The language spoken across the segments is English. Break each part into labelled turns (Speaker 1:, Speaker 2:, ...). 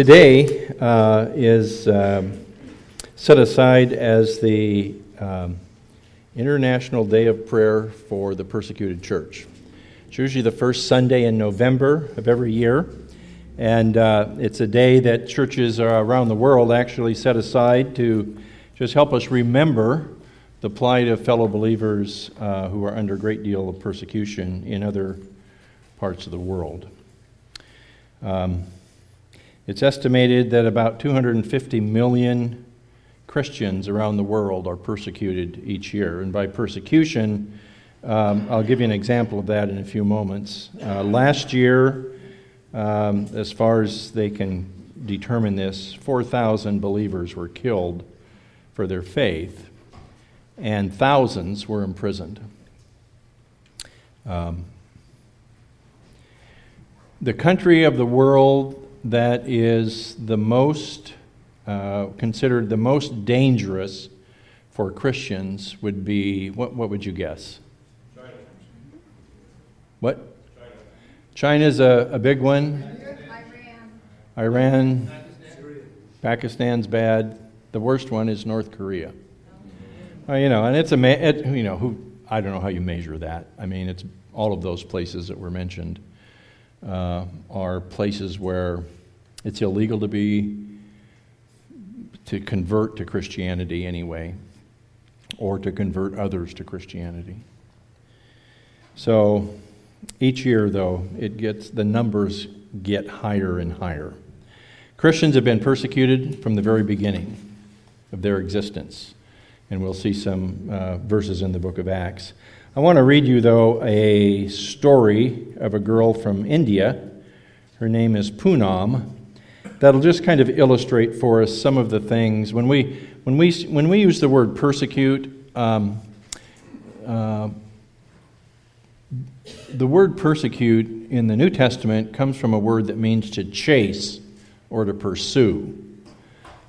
Speaker 1: Today uh, is um, set aside as the um, International Day of Prayer for the Persecuted Church. It's usually the first Sunday in November of every year, and uh, it's a day that churches around the world actually set aside to just help us remember the plight of fellow believers uh, who are under a great deal of persecution in other parts of the world. Um, it's estimated that about 250 million Christians around the world are persecuted each year. And by persecution, um, I'll give you an example of that in a few moments. Uh, last year, um, as far as they can determine this, 4,000 believers were killed for their faith, and thousands were imprisoned. Um, the country of the world that is the most uh, considered the most dangerous for Christians would be what, what would you guess? China. What? China. is a, a big one. Iran. Iran. Pakistan. Pakistan's bad. The worst one is North Korea. Well, you know, and it's a it, you know who I don't know how you measure that. I mean, it's all of those places that were mentioned uh, are places where it's illegal to be to convert to Christianity anyway, or to convert others to Christianity. So each year, though, it gets the numbers get higher and higher. Christians have been persecuted from the very beginning of their existence, and we'll see some uh, verses in the book of Acts. I want to read you, though, a story of a girl from India. Her name is Poonam. That'll just kind of illustrate for us some of the things. When we, when we, when we use the word persecute, um, uh, the word persecute in the New Testament comes from a word that means to chase or to pursue.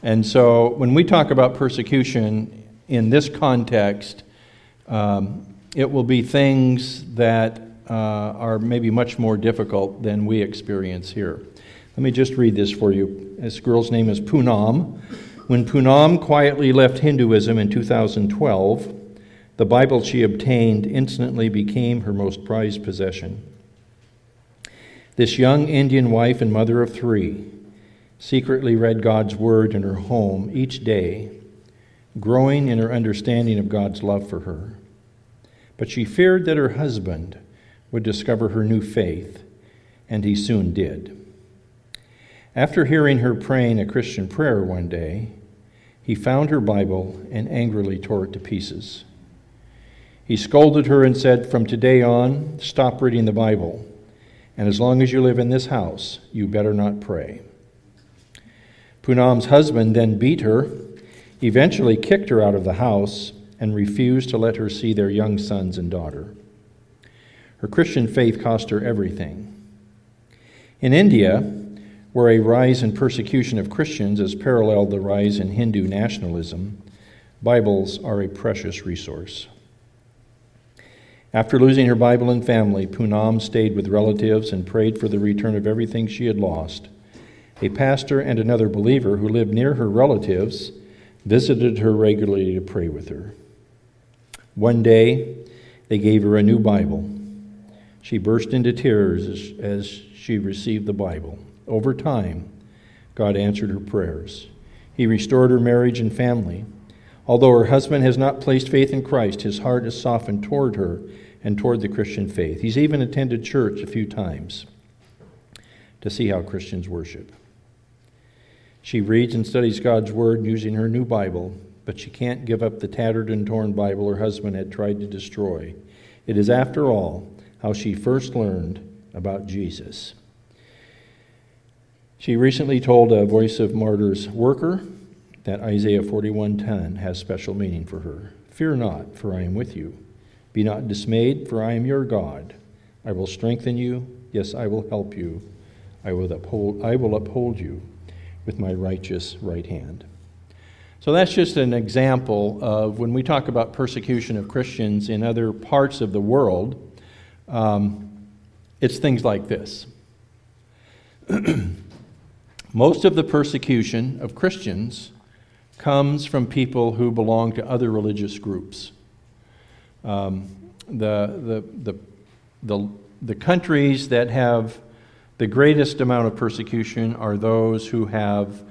Speaker 1: And so when we talk about persecution in this context, um, it will be things that uh, are maybe much more difficult than we experience here. Let me just read this for you. This girl's name is Poonam. When Poonam quietly left Hinduism in 2012, the Bible she obtained instantly became her most prized possession. This young Indian wife and mother of three secretly read God's Word in her home each day, growing in her understanding of God's love for her. But she feared that her husband would discover her new faith, and he soon did. After hearing her praying a Christian prayer one day, he found her Bible and angrily tore it to pieces. He scolded her and said, From today on, stop reading the Bible, and as long as you live in this house, you better not pray. Poonam's husband then beat her, eventually kicked her out of the house, and refused to let her see their young sons and daughter. Her Christian faith cost her everything. In India, where a rise in persecution of Christians has paralleled the rise in Hindu nationalism, Bibles are a precious resource. After losing her Bible and family, Poonam stayed with relatives and prayed for the return of everything she had lost. A pastor and another believer who lived near her relatives visited her regularly to pray with her. One day, they gave her a new Bible. She burst into tears as, as she received the Bible. Over time, God answered her prayers. He restored her marriage and family. Although her husband has not placed faith in Christ, his heart is softened toward her and toward the Christian faith. He's even attended church a few times to see how Christians worship. She reads and studies God's Word using her new Bible but she can't give up the tattered and torn Bible her husband had tried to destroy. It is, after all, how she first learned about Jesus. She recently told a Voice of Martyrs worker that Isaiah 41:10 has special meaning for her. Fear not, for I am with you. Be not dismayed, for I am your God. I will strengthen you. Yes, I will help you. I will uphold, I will uphold you with my righteous right hand. So that's just an example of when we talk about persecution of Christians in other parts of the world, um, it's things like this. most of the persecution of Christians comes from people who belong to other religious groups. Um, the, the, the, the, the countries that have the greatest amount of persecution are those who have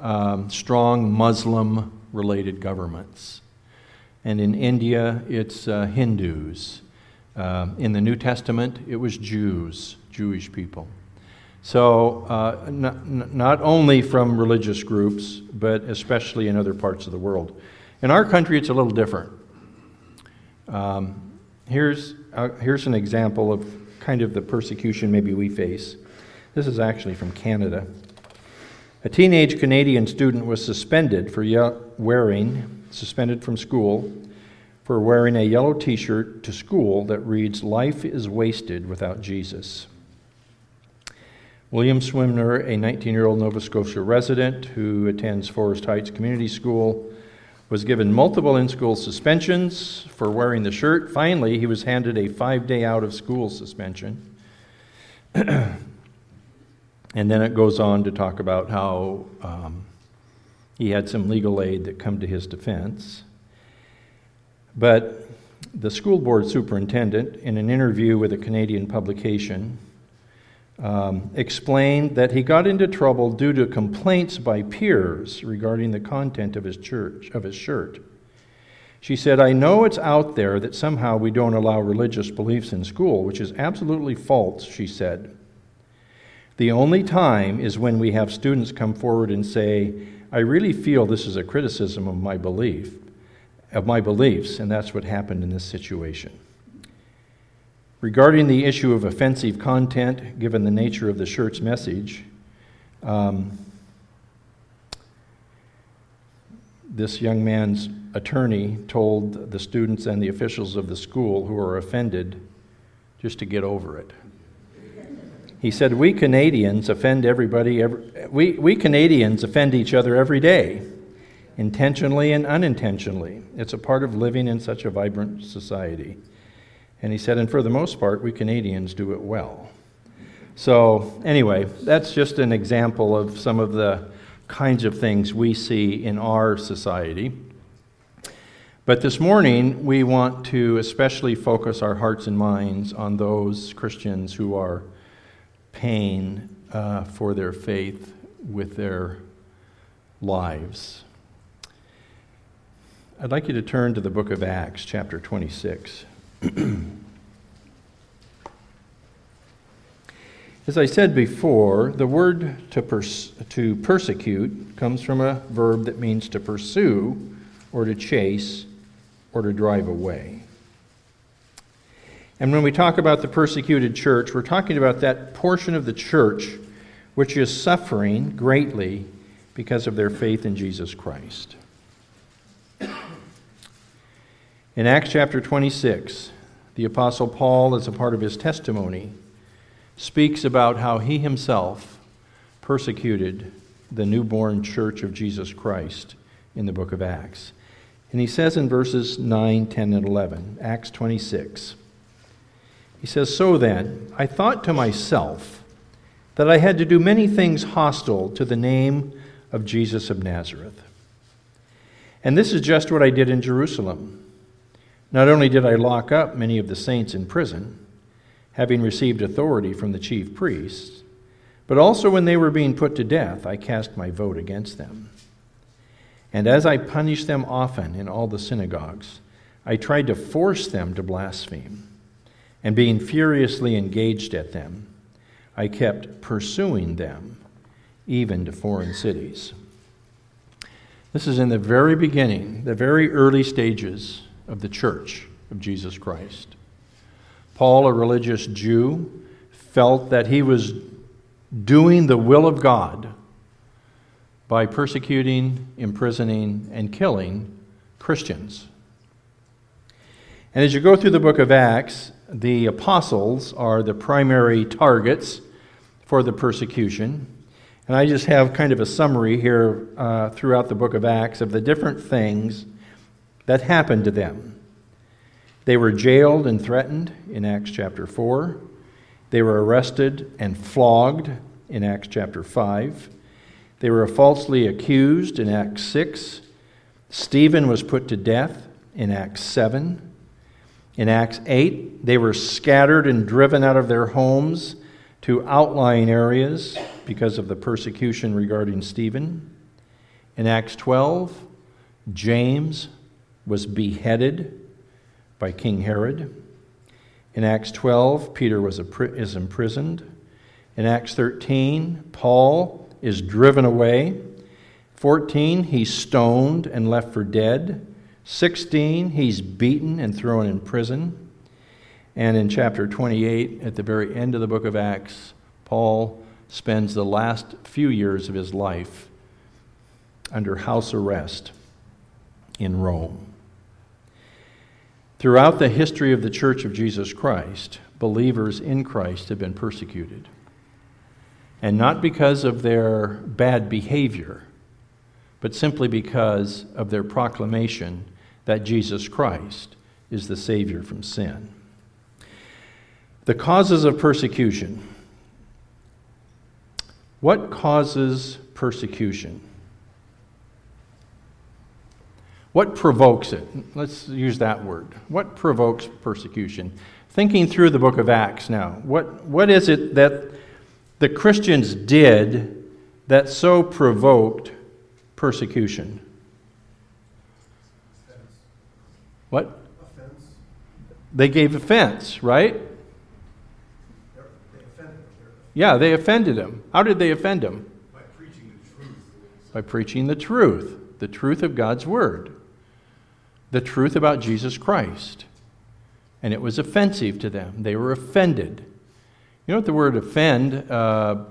Speaker 1: um, strong Muslim related governments. And in India, it's uh, Hindus. Uh, in the New Testament, it was Jews, Jewish people. So, uh, not, not only from religious groups, but especially in other parts of the world. In our country, it's a little different. Um, here's, uh, here's an example of kind of the persecution maybe we face. This is actually from Canada. A teenage Canadian student was suspended for ye- wearing, suspended from school, for wearing a yellow t shirt to school that reads, Life is wasted without Jesus. William Swinimer, a 19 year old Nova Scotia resident who attends Forest Heights Community School, was given multiple in school suspensions for wearing the shirt. Finally, he was handed a five day out of school suspension. and then it goes on to talk about how um, he had some legal aid that come to his defense. But the school board superintendent, in an interview with a Canadian publication, um, explained that he got into trouble due to complaints by peers regarding the content of his church of his shirt. She said, "I know it's out there that somehow we don't allow religious beliefs in school, which is absolutely false," she said. The only time is when we have students come forward and say, "I really feel this is a criticism of my belief, of my beliefs," and that's what happened in this situation. Regarding the issue of offensive content, given the nature of the shirt's message, um, this young man's attorney told the students and the officials of the school who are offended just to get over it. He said, We Canadians offend everybody, every, we, we Canadians offend each other every day, intentionally and unintentionally. It's a part of living in such a vibrant society. And he said, and for the most part, we Canadians do it well. So, anyway, that's just an example of some of the kinds of things we see in our society. But this morning, we want to especially focus our hearts and minds on those Christians who are paying uh, for their faith with their lives. I'd like you to turn to the book of Acts, chapter 26. As I said before, the word to, pers- to persecute comes from a verb that means to pursue or to chase or to drive away. And when we talk about the persecuted church, we're talking about that portion of the church which is suffering greatly because of their faith in Jesus Christ. In Acts chapter 26, the Apostle Paul, as a part of his testimony, speaks about how he himself persecuted the newborn church of Jesus Christ in the book of Acts. And he says in verses 9, 10, and 11, Acts 26, he says, So then, I thought to myself that I had to do many things hostile to the name of Jesus of Nazareth. And this is just what I did in Jerusalem. Not only did I lock up many of the saints in prison, having received authority from the chief priests, but also when they were being put to death, I cast my vote against them. And as I punished them often in all the synagogues, I tried to force them to blaspheme. And being furiously engaged at them, I kept pursuing them, even to foreign cities. This is in the very beginning, the very early stages of the church of Jesus Christ. Paul, a religious Jew, felt that he was doing the will of God by persecuting, imprisoning, and killing Christians. And as you go through the book of Acts, the apostles are the primary targets for the persecution. And I just have kind of a summary here uh, throughout the book of Acts of the different things that happened to them. They were jailed and threatened in Acts chapter 4. They were arrested and flogged in Acts chapter 5. They were falsely accused in Acts 6. Stephen was put to death in Acts 7. In Acts 8, they were scattered and driven out of their homes to outlying areas because of the persecution regarding Stephen. In Acts 12, James was beheaded by King Herod. In Acts 12, Peter was is imprisoned. In Acts 13, Paul is driven away. 14, he's stoned and left for dead. 16, he's beaten and thrown in prison. And in chapter 28, at the very end of the book of Acts, Paul spends the last few years of his life under house arrest in Rome. Throughout the history of the Church of Jesus Christ, believers in Christ have been persecuted. And not because of their bad behavior, but simply because of their proclamation that Jesus Christ is the Savior from sin. The causes of persecution. What causes persecution? What provokes it? Let's use that word. What provokes persecution? Thinking through the book of Acts now, what, what is it that the Christians did that so provoked persecution? What? Offense. They gave offense, right? They offended Yeah, they offended him. How did they offend him?
Speaker 2: By preaching the truth.
Speaker 1: By preaching the truth, the truth of God's word, the truth about Jesus Christ. And it was offensive to them. They were offended. You know what the word offend, uh,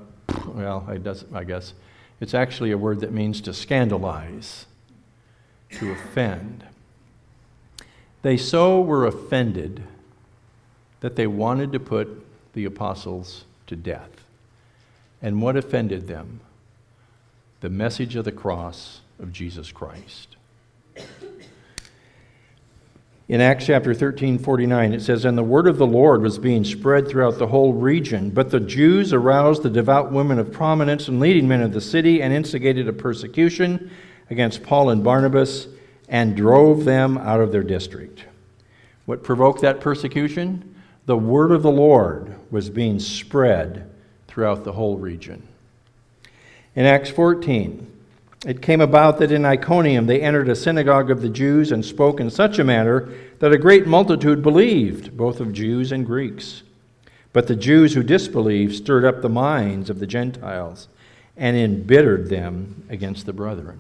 Speaker 1: well, I, does, I guess, it's actually a word that means to scandalize, to offend. They so were offended that they wanted to put the apostles to death. And what offended them? The message of the cross of Jesus Christ. In Acts chapter 13, 49, it says, And the word of the Lord was being spread throughout the whole region. But the Jews aroused the devout women of prominence and leading men of the city and instigated a persecution against Paul and Barnabas and drove them out of their district. What provoked that persecution? The word of the Lord was being spread throughout the whole region. In Acts 14, it came about that in Iconium they entered a synagogue of the Jews and spoke in such a manner that a great multitude believed, both of Jews and Greeks. But the Jews who disbelieved stirred up the minds of the Gentiles and embittered them against the brethren.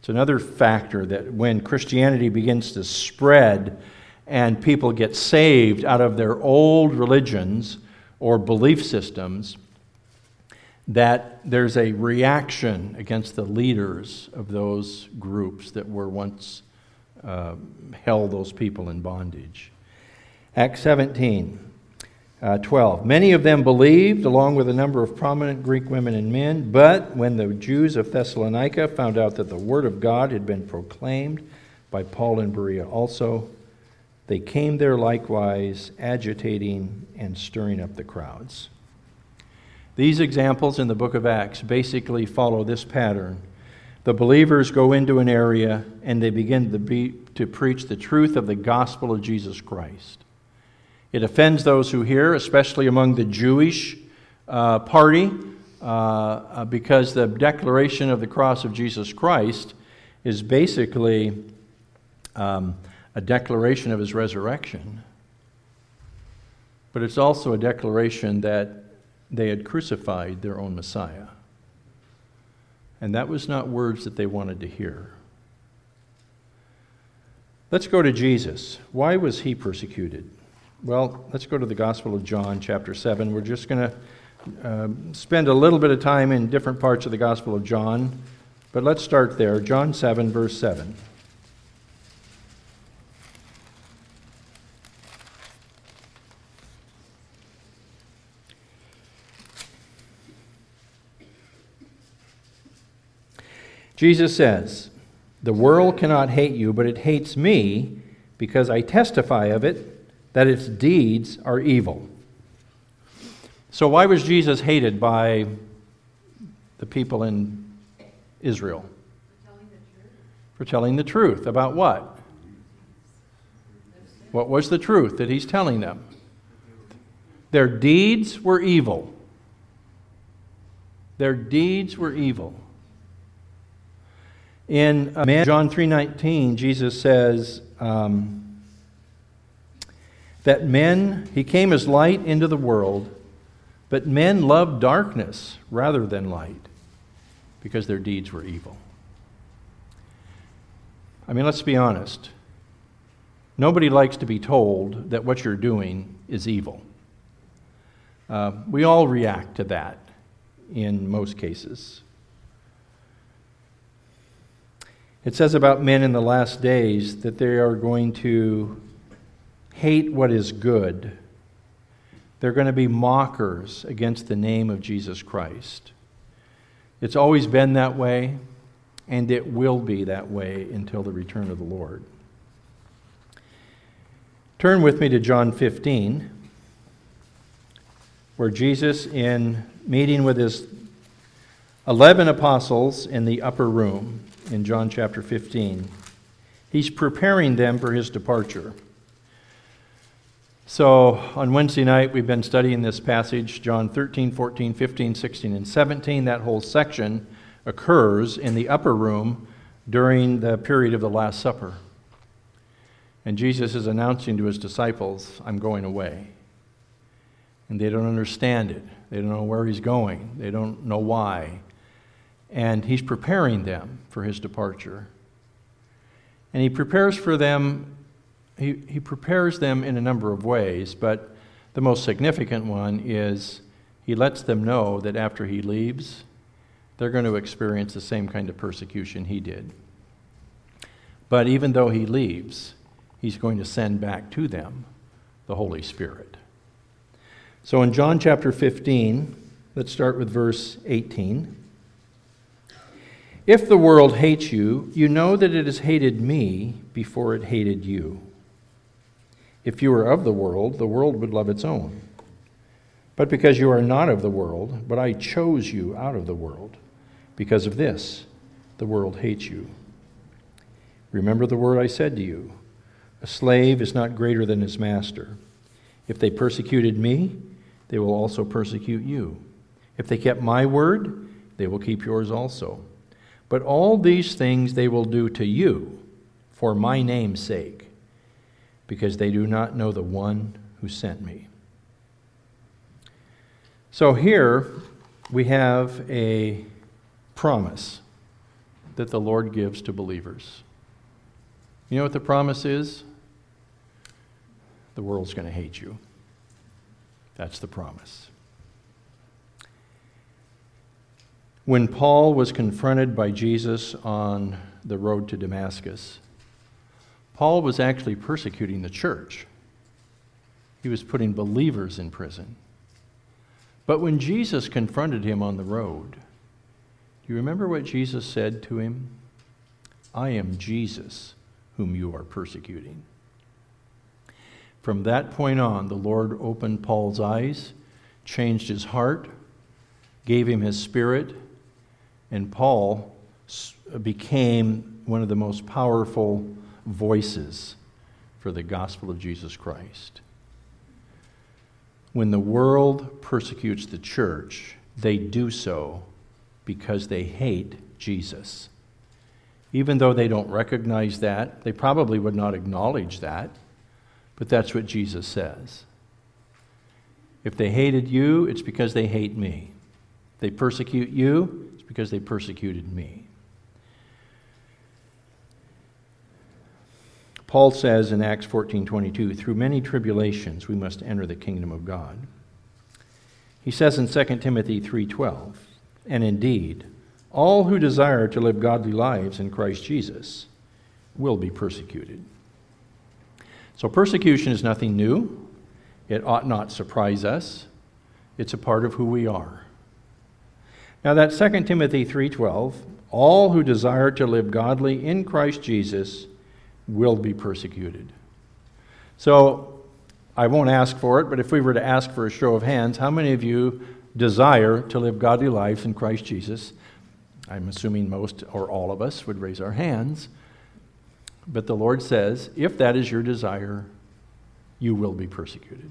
Speaker 1: It's another factor that when Christianity begins to spread and people get saved out of their old religions or belief systems, that there's a reaction against the leaders of those groups that were once uh, held those people in bondage. Acts 17. Uh, 12. Many of them believed, along with a number of prominent Greek women and men, but when the Jews of Thessalonica found out that the word of God had been proclaimed by Paul and Berea also, they came there likewise, agitating and stirring up the crowds. These examples in the book of Acts basically follow this pattern. The believers go into an area and they begin to, be, to preach the truth of the gospel of Jesus Christ. It offends those who hear, especially among the Jewish uh, party, uh, uh, because the declaration of the cross of Jesus Christ is basically um, a declaration of his resurrection. But it's also a declaration that they had crucified their own Messiah. And that was not words that they wanted to hear. Let's go to Jesus. Why was he persecuted? Well, let's go to the Gospel of John, chapter 7. We're just going to uh, um, spend a little bit of time in different parts of the Gospel of John, but let's start there. John 7, verse 7. Jesus says, The world cannot hate you, but it hates me because I testify of it that its deeds are evil. So, why was Jesus hated by the people in Israel? For telling the truth. For telling the truth. About what? What was the truth that he's telling them? Their deeds were evil. Their deeds were evil. In uh, John 3:19, Jesus says um, that men, he came as light into the world, but men loved darkness rather than light because their deeds were evil. I mean, let's be honest. Nobody likes to be told that what you're doing is evil. Uh, we all react to that in most cases. It says about men in the last days that they are going to hate what is good. They're going to be mockers against the name of Jesus Christ. It's always been that way, and it will be that way until the return of the Lord. Turn with me to John 15, where Jesus, in meeting with his 11 apostles in the upper room in John chapter 15, he's preparing them for his departure. So on Wednesday night, we've been studying this passage, John 13, 14, 15, 16, and 17. That whole section occurs in the upper room during the period of the Last Supper. And Jesus is announcing to his disciples, I'm going away. And they don't understand it. They don't know where he's going, they don't know why. And he's preparing them for his departure. And he prepares for them he, he prepares them in a number of ways, but the most significant one is he lets them know that after he leaves, they're going to experience the same kind of persecution he did. But even though he leaves, he's going to send back to them the Holy Spirit. So in John chapter 15, let's start with verse 18. If the world hates you, you know that it has hated me before it hated you. If you were of the world, the world would love its own. But because you are not of the world, but I chose you out of the world, because of this, the world hates you. Remember the word I said to you A slave is not greater than his master. If they persecuted me, they will also persecute you. If they kept my word, they will keep yours also. But all these things they will do to you for my name's sake because they do not know the one who sent me. So here we have a promise that the Lord gives to believers. You know what the promise is? The world's going to hate you. That's the promise. When Paul was confronted by Jesus on the road to Damascus, Paul was actually persecuting the church, he was putting believers in prison. But when Jesus confronted him on the road, do you remember what Jesus said to him? I am Jesus whom you are persecuting. From that point on, the Lord opened Paul's eyes, changed his heart, gave him his spirit, and Paul became one of the most powerful voices for the gospel of Jesus Christ. When the world persecutes the church, they do so because they hate Jesus. Even though they don't recognize that, they probably would not acknowledge that, but that's what Jesus says. If they hated you, it's because they hate me. If they persecute you, it's because they persecuted me. Paul says in Acts 14:22, "Through many tribulations we must enter the kingdom of God." He says in 2 Timothy 3:12, "And indeed, all who desire to live godly lives in Christ Jesus will be persecuted." So persecution is nothing new. It ought not surprise us. It's a part of who we are. Now that 2 Timothy 3:12, all who desire to live godly in Christ Jesus will be persecuted. So I won't ask for it, but if we were to ask for a show of hands, how many of you desire to live godly lives in Christ Jesus. I'm assuming most or all of us would raise our hands. But the Lord says, if that is your desire, you will be persecuted.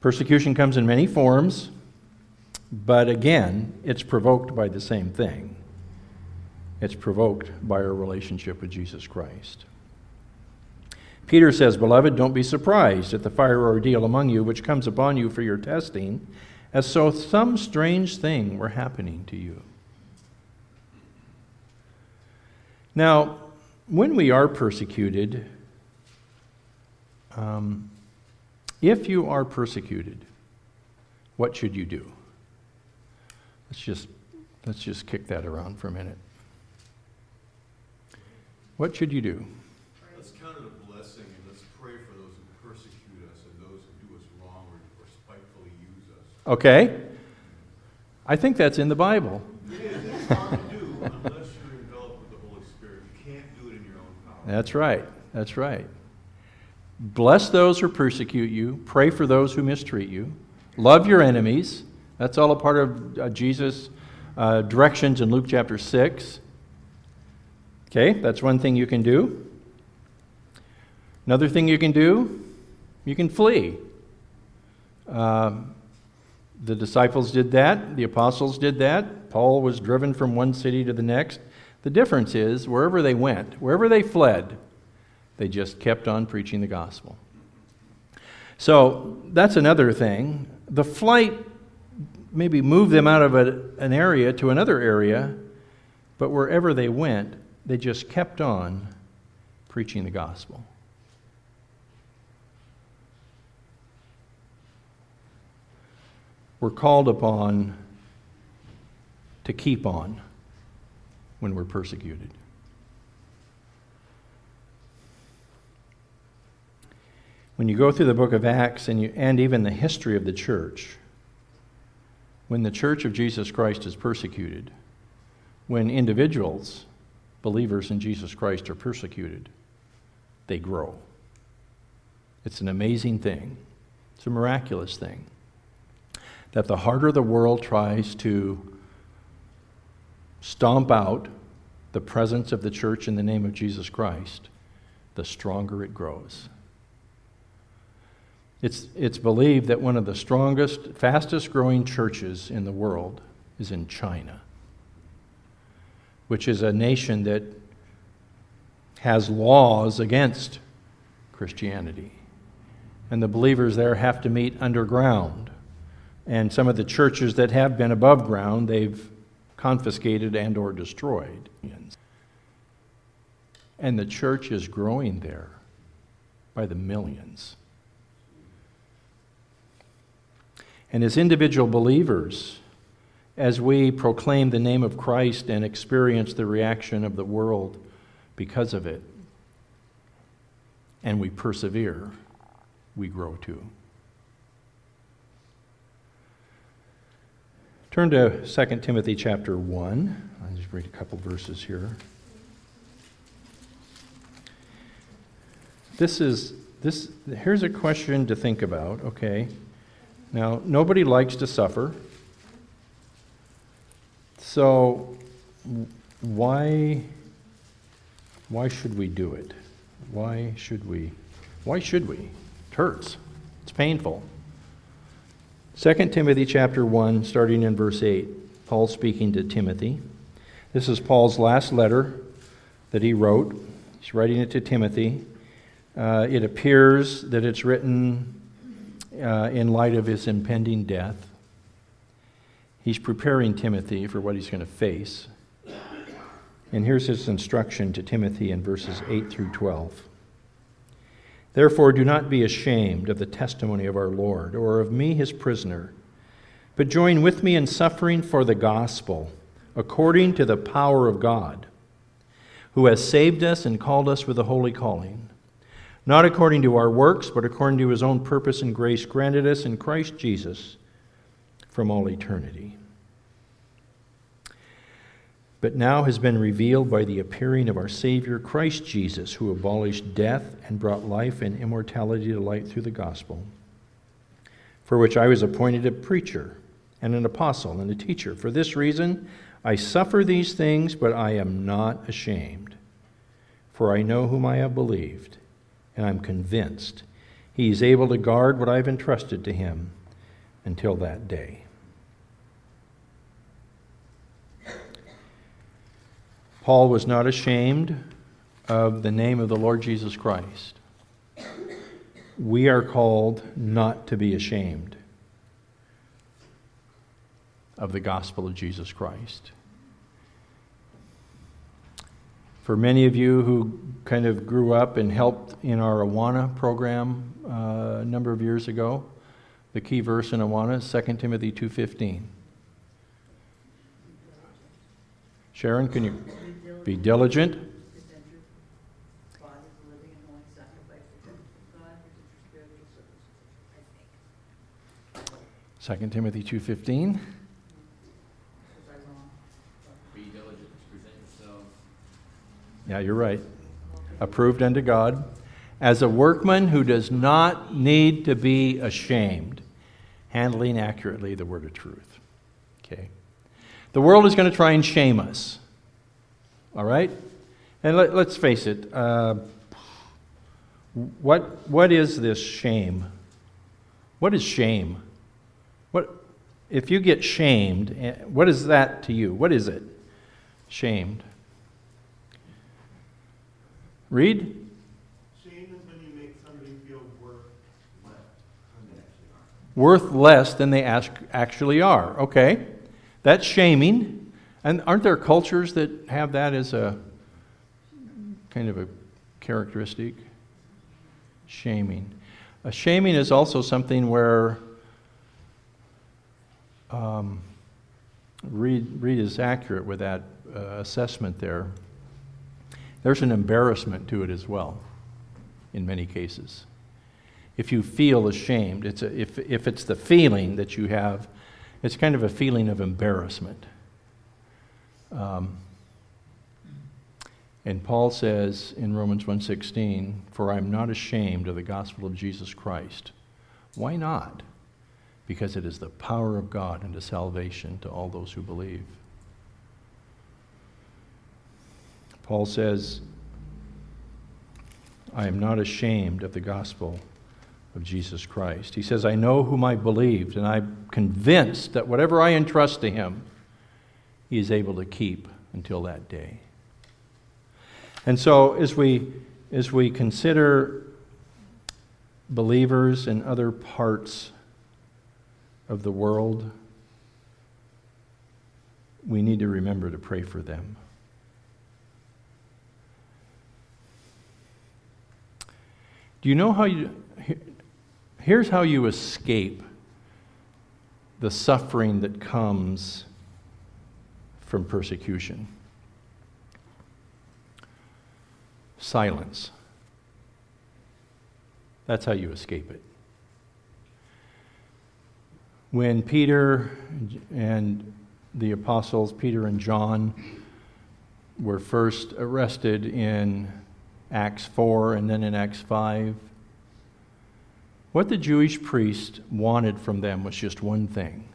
Speaker 1: Persecution comes in many forms, but again, it's provoked by the same thing. It's provoked by our relationship with Jesus Christ. Peter says, Beloved, don't be surprised at the fire ordeal among you which comes upon you for your testing, as though some strange thing were happening to you. Now, when we are persecuted, um, if you are persecuted, what should you do? Let's just, let's just kick that around for a minute. What should you do?
Speaker 2: Let's count it a blessing and let's pray for those who persecute us and those who do us wrong or, or spitefully use us.
Speaker 1: Okay. I think that's in the Bible.
Speaker 2: It is. It's hard to do unless you're enveloped with the Holy Spirit. You can't do it in your own power.
Speaker 1: That's right. That's right. Bless those who persecute you. Pray for those who mistreat you. Love your enemies. That's all a part of uh, Jesus' uh, directions in Luke chapter 6. Okay, that's one thing you can do. Another thing you can do, you can flee. Um, the disciples did that, the apostles did that. Paul was driven from one city to the next. The difference is, wherever they went, wherever they fled, they just kept on preaching the gospel. So that's another thing. The flight maybe moved them out of a, an area to another area, but wherever they went, they just kept on preaching the gospel. We're called upon to keep on when we're persecuted. When you go through the book of Acts and, you, and even the history of the church, when the church of Jesus Christ is persecuted, when individuals believers in Jesus Christ are persecuted, they grow. It's an amazing thing, it's a miraculous thing. That the harder the world tries to stomp out the presence of the church in the name of Jesus Christ, the stronger it grows. It's, it's believed that one of the strongest, fastest growing churches in the world is in China which is a nation that has laws against Christianity. And the believers there have to meet underground. And some of the churches that have been above ground, they've confiscated and or destroyed. And the church is growing there by the millions. And as individual believers, as we proclaim the name of Christ and experience the reaction of the world because of it, and we persevere, we grow too. Turn to 2 Timothy chapter 1. I'll just read a couple verses here. This is this here's a question to think about, okay? Now, nobody likes to suffer. So, why, why should we do it? Why should we? Why should we? It hurts. It's painful. 2 Timothy chapter 1, starting in verse 8, Paul speaking to Timothy. This is Paul's last letter that he wrote. He's writing it to Timothy. Uh, it appears that it's written uh, in light of his impending death. He's preparing Timothy for what he's going to face. And here's his instruction to Timothy in verses 8 through 12. Therefore, do not be ashamed of the testimony of our Lord or of me, his prisoner, but join with me in suffering for the gospel, according to the power of God, who has saved us and called us with a holy calling, not according to our works, but according to his own purpose and grace granted us in Christ Jesus from all eternity. But now has been revealed by the appearing of our Savior, Christ Jesus, who abolished death and brought life and immortality to light through the gospel. for which I was appointed a preacher and an apostle and a teacher. For this reason, I suffer these things, but I am not ashamed. For I know whom I have believed, and I'm convinced he is able to guard what I've entrusted to him until that day. Paul was not ashamed of the name of the Lord Jesus Christ. We are called not to be ashamed of the gospel of Jesus Christ. For many of you who kind of grew up and helped in our Awana program uh, a number of years ago, the key verse in Awana is 2 Timothy 2.15. Sharon, can you be diligent? Second Timothy 2.15. be diligent present yourself Yeah, you're right. Approved unto God as a workman who does not need to be ashamed, handling accurately the word of truth. Okay? The world is going to try and shame us. All right? And let, us face it. Uh, what, what is this shame? What is shame? What, if you get shamed, eh, what is that to you? What is it? Shamed. Reed.
Speaker 2: Shame is when you make somebody feel worth less than they actually are.
Speaker 1: Worth less than they actually are. Okay. That's shaming. And aren't there cultures that have that as a kind of a characteristic? Shaming. A shaming is also something where um, Reed, Reed is accurate with that uh, assessment there. There's an embarrassment to it as well, in many cases. If you feel ashamed, it's a, if, if it's the feeling that you have, it's kind of a feeling of embarrassment. Um, and Paul says in Romans 1:16, "For I am not ashamed of the gospel of Jesus Christ." Why not? Because it is the power of God unto salvation to all those who believe. Paul says, I am not ashamed of the gospel of Jesus Christ. He says, I know whom I believed, and I'm convinced that whatever I entrust to him, he is able to keep until that day. And so, as we, as we consider believers in other parts of the world, we need to remember to pray for them. Do you know how you. Here's how you escape the suffering that comes from persecution silence. That's how you escape it. When Peter and the apostles, Peter and John, were first arrested in Acts 4 and then in Acts 5. What the Jewish priest wanted from them was just one thing.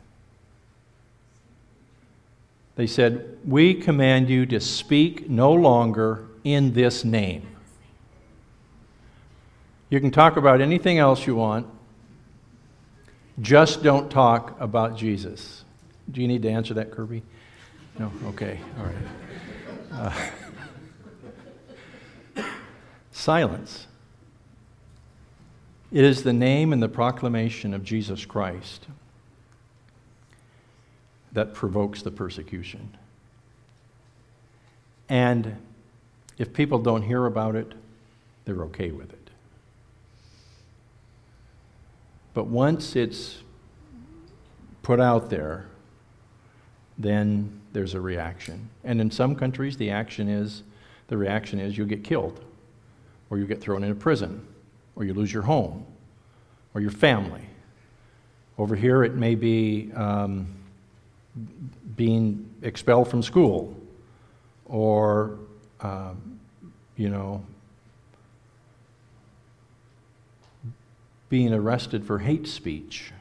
Speaker 1: They said, We command you to speak no longer in this name. You can talk about anything else you want, just don't talk about Jesus. Do you need to answer that, Kirby? No? Okay, all right. Uh, Silence. It is the name and the proclamation of Jesus Christ that provokes the persecution. And if people don't hear about it, they're okay with it. But once it's put out there, then there's a reaction. And in some countries, the action is the reaction is you'll get killed or you get thrown into prison, or you lose your home, or your family. Over here, it may be um, being expelled from school, or, um, you know, being arrested for hate speech.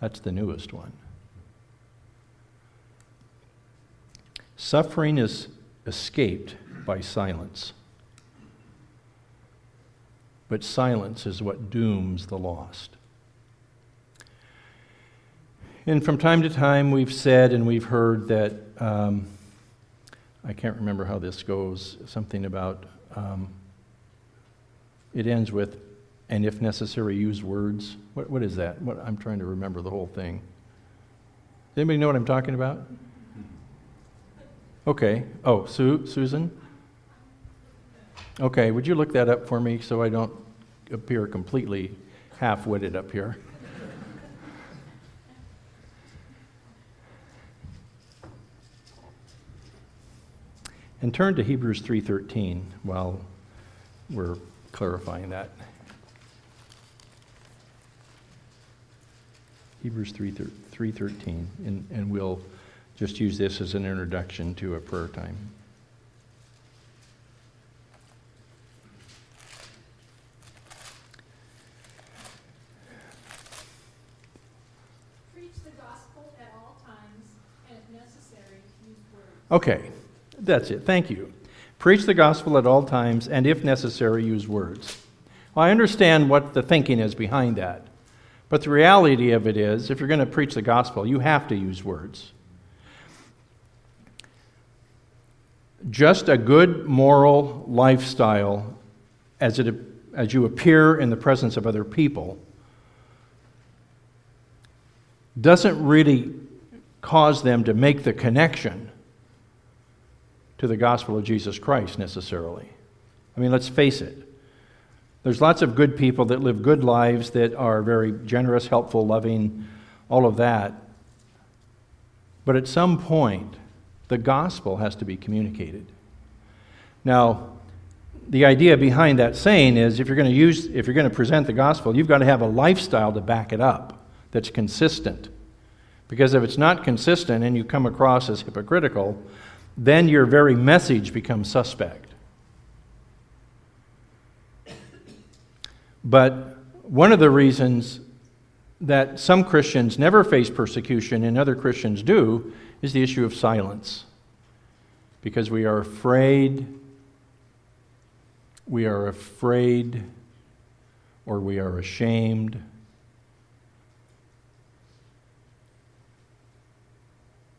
Speaker 1: That's the newest one. Suffering is escaped by silence. But silence is what dooms the lost. And from time to time, we've said and we've heard that um, I can't remember how this goes, something about um, it ends with, and if necessary, use words. What, what is that? What, I'm trying to remember the whole thing. Does anybody know what I'm talking about? Okay. Oh, Sue, Susan? Okay, would you look that up for me so I don't appear completely half witted up here? And turn to Hebrews 3:13 while we're clarifying that. Hebrews 3:13 and, and we'll just use this as an introduction to a prayer time.
Speaker 3: Preach the gospel at all times, and if necessary, use words.
Speaker 1: Okay, that's it. Thank you. Preach the gospel at all times, and if necessary, use words. Well, I understand what the thinking is behind that. But the reality of it is, if you're going to preach the gospel, you have to use words. Just a good moral lifestyle as, it, as you appear in the presence of other people doesn't really cause them to make the connection to the gospel of Jesus Christ necessarily. I mean, let's face it. There's lots of good people that live good lives that are very generous, helpful, loving, all of that. But at some point, the gospel has to be communicated. Now, the idea behind that saying is if you're going to use if you're going to present the gospel, you've got to have a lifestyle to back it up that's consistent. Because if it's not consistent and you come across as hypocritical, then your very message becomes suspect. But one of the reasons that some Christians never face persecution and other Christians do is the issue of silence. Because we are afraid, we are afraid, or we are ashamed.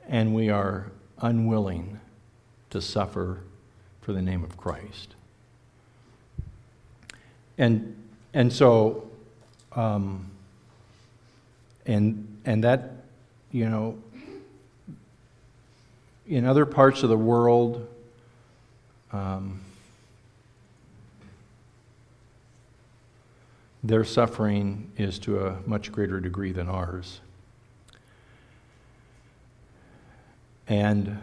Speaker 1: And we are unwilling to suffer for the name of Christ. And, and so, um, and, and that, you know, in other parts of the world, um, their suffering is to a much greater degree than ours. And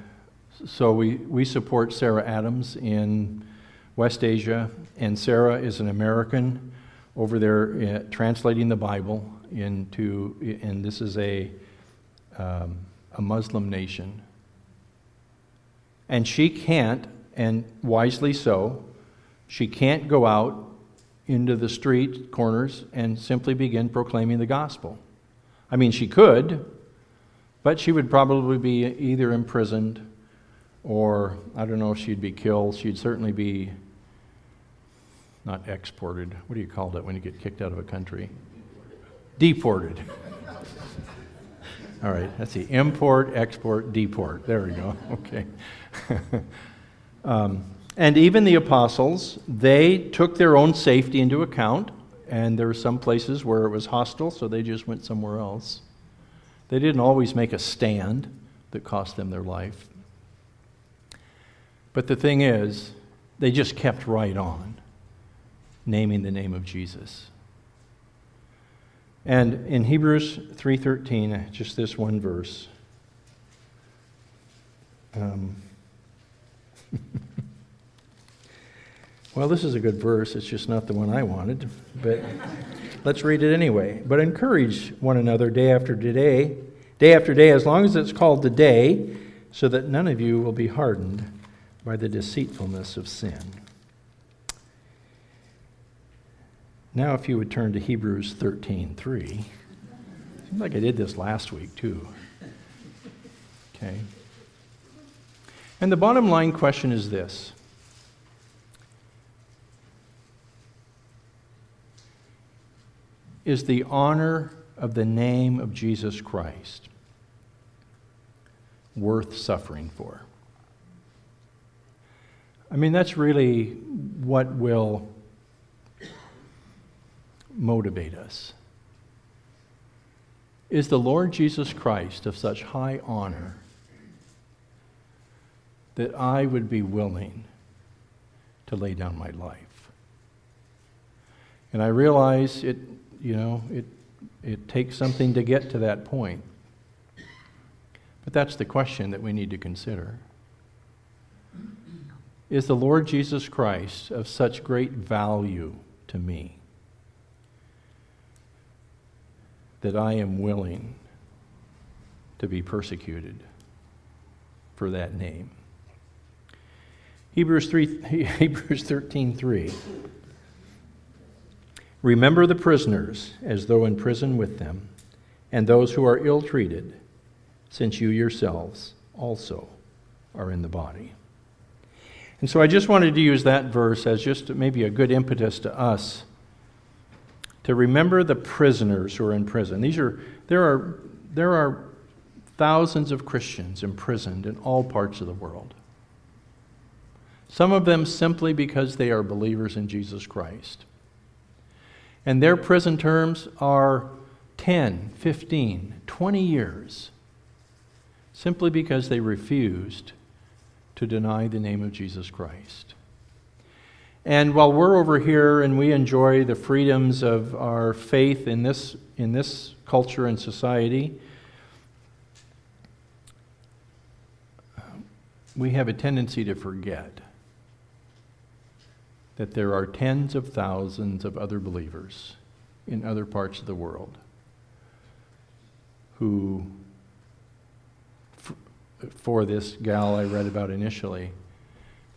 Speaker 1: so we, we support Sarah Adams in West Asia, and Sarah is an American over there uh, translating the Bible into, and this is a, um, a Muslim nation. And she can't, and wisely so, she can't go out into the street corners and simply begin proclaiming the gospel. I mean, she could, but she would probably be either imprisoned or I don't know if she'd be killed. She'd certainly be not exported. What do you call that when you get kicked out of a country? Deported. All right, that's the import, export, deport. There we go. Okay. um, and even the apostles, they took their own safety into account, and there were some places where it was hostile, so they just went somewhere else. They didn't always make a stand that cost them their life. But the thing is, they just kept right on naming the name of Jesus. And in Hebrews 3:13, just this one verse. Um, well, this is a good verse. It's just not the one I wanted, but let's read it anyway. But encourage one another day after day, day after day, as long as it's called the day, so that none of you will be hardened by the deceitfulness of sin. Now, if you would turn to Hebrews 13 3. Seems like I did this last week, too. Okay. And the bottom line question is this Is the honor of the name of Jesus Christ worth suffering for? I mean, that's really what will motivate us. Is the Lord Jesus Christ of such high honor that I would be willing to lay down my life? And I realize it, you know, it, it takes something to get to that point. But that's the question that we need to consider. Is the Lord Jesus Christ of such great value to me that I am willing to be persecuted for that name? Hebrews 3 Hebrews 13:3 Remember the prisoners as though in prison with them and those who are ill treated since you yourselves also are in the body. And so I just wanted to use that verse as just maybe a good impetus to us to remember the prisoners who are in prison. These are, there, are, there are thousands of Christians imprisoned in all parts of the world. Some of them simply because they are believers in Jesus Christ. And their prison terms are 10, 15, 20 years simply because they refused to deny the name of Jesus Christ. And while we're over here and we enjoy the freedoms of our faith in this, in this culture and society, we have a tendency to forget that there are tens of thousands of other believers in other parts of the world who for this gal I read about initially,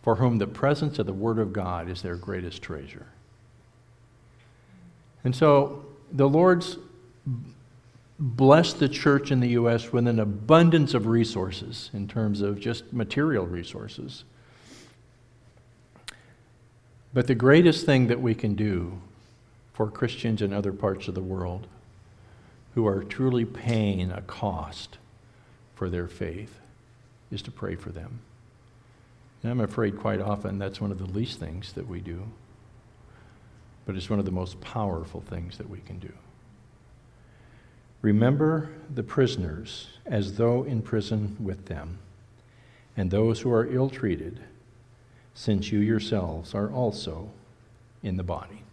Speaker 1: for whom the presence of the Word of God is their greatest treasure. And so the Lord's blessed the church in the U.S. with an abundance of resources in terms of just material resources. But the greatest thing that we can do for Christians in other parts of the world who are truly paying a cost for their faith is to pray for them. And I'm afraid quite often that's one of the least things that we do, but it's one of the most powerful things that we can do. Remember the prisoners as though in prison with them, and those who are ill treated, since you yourselves are also in the body.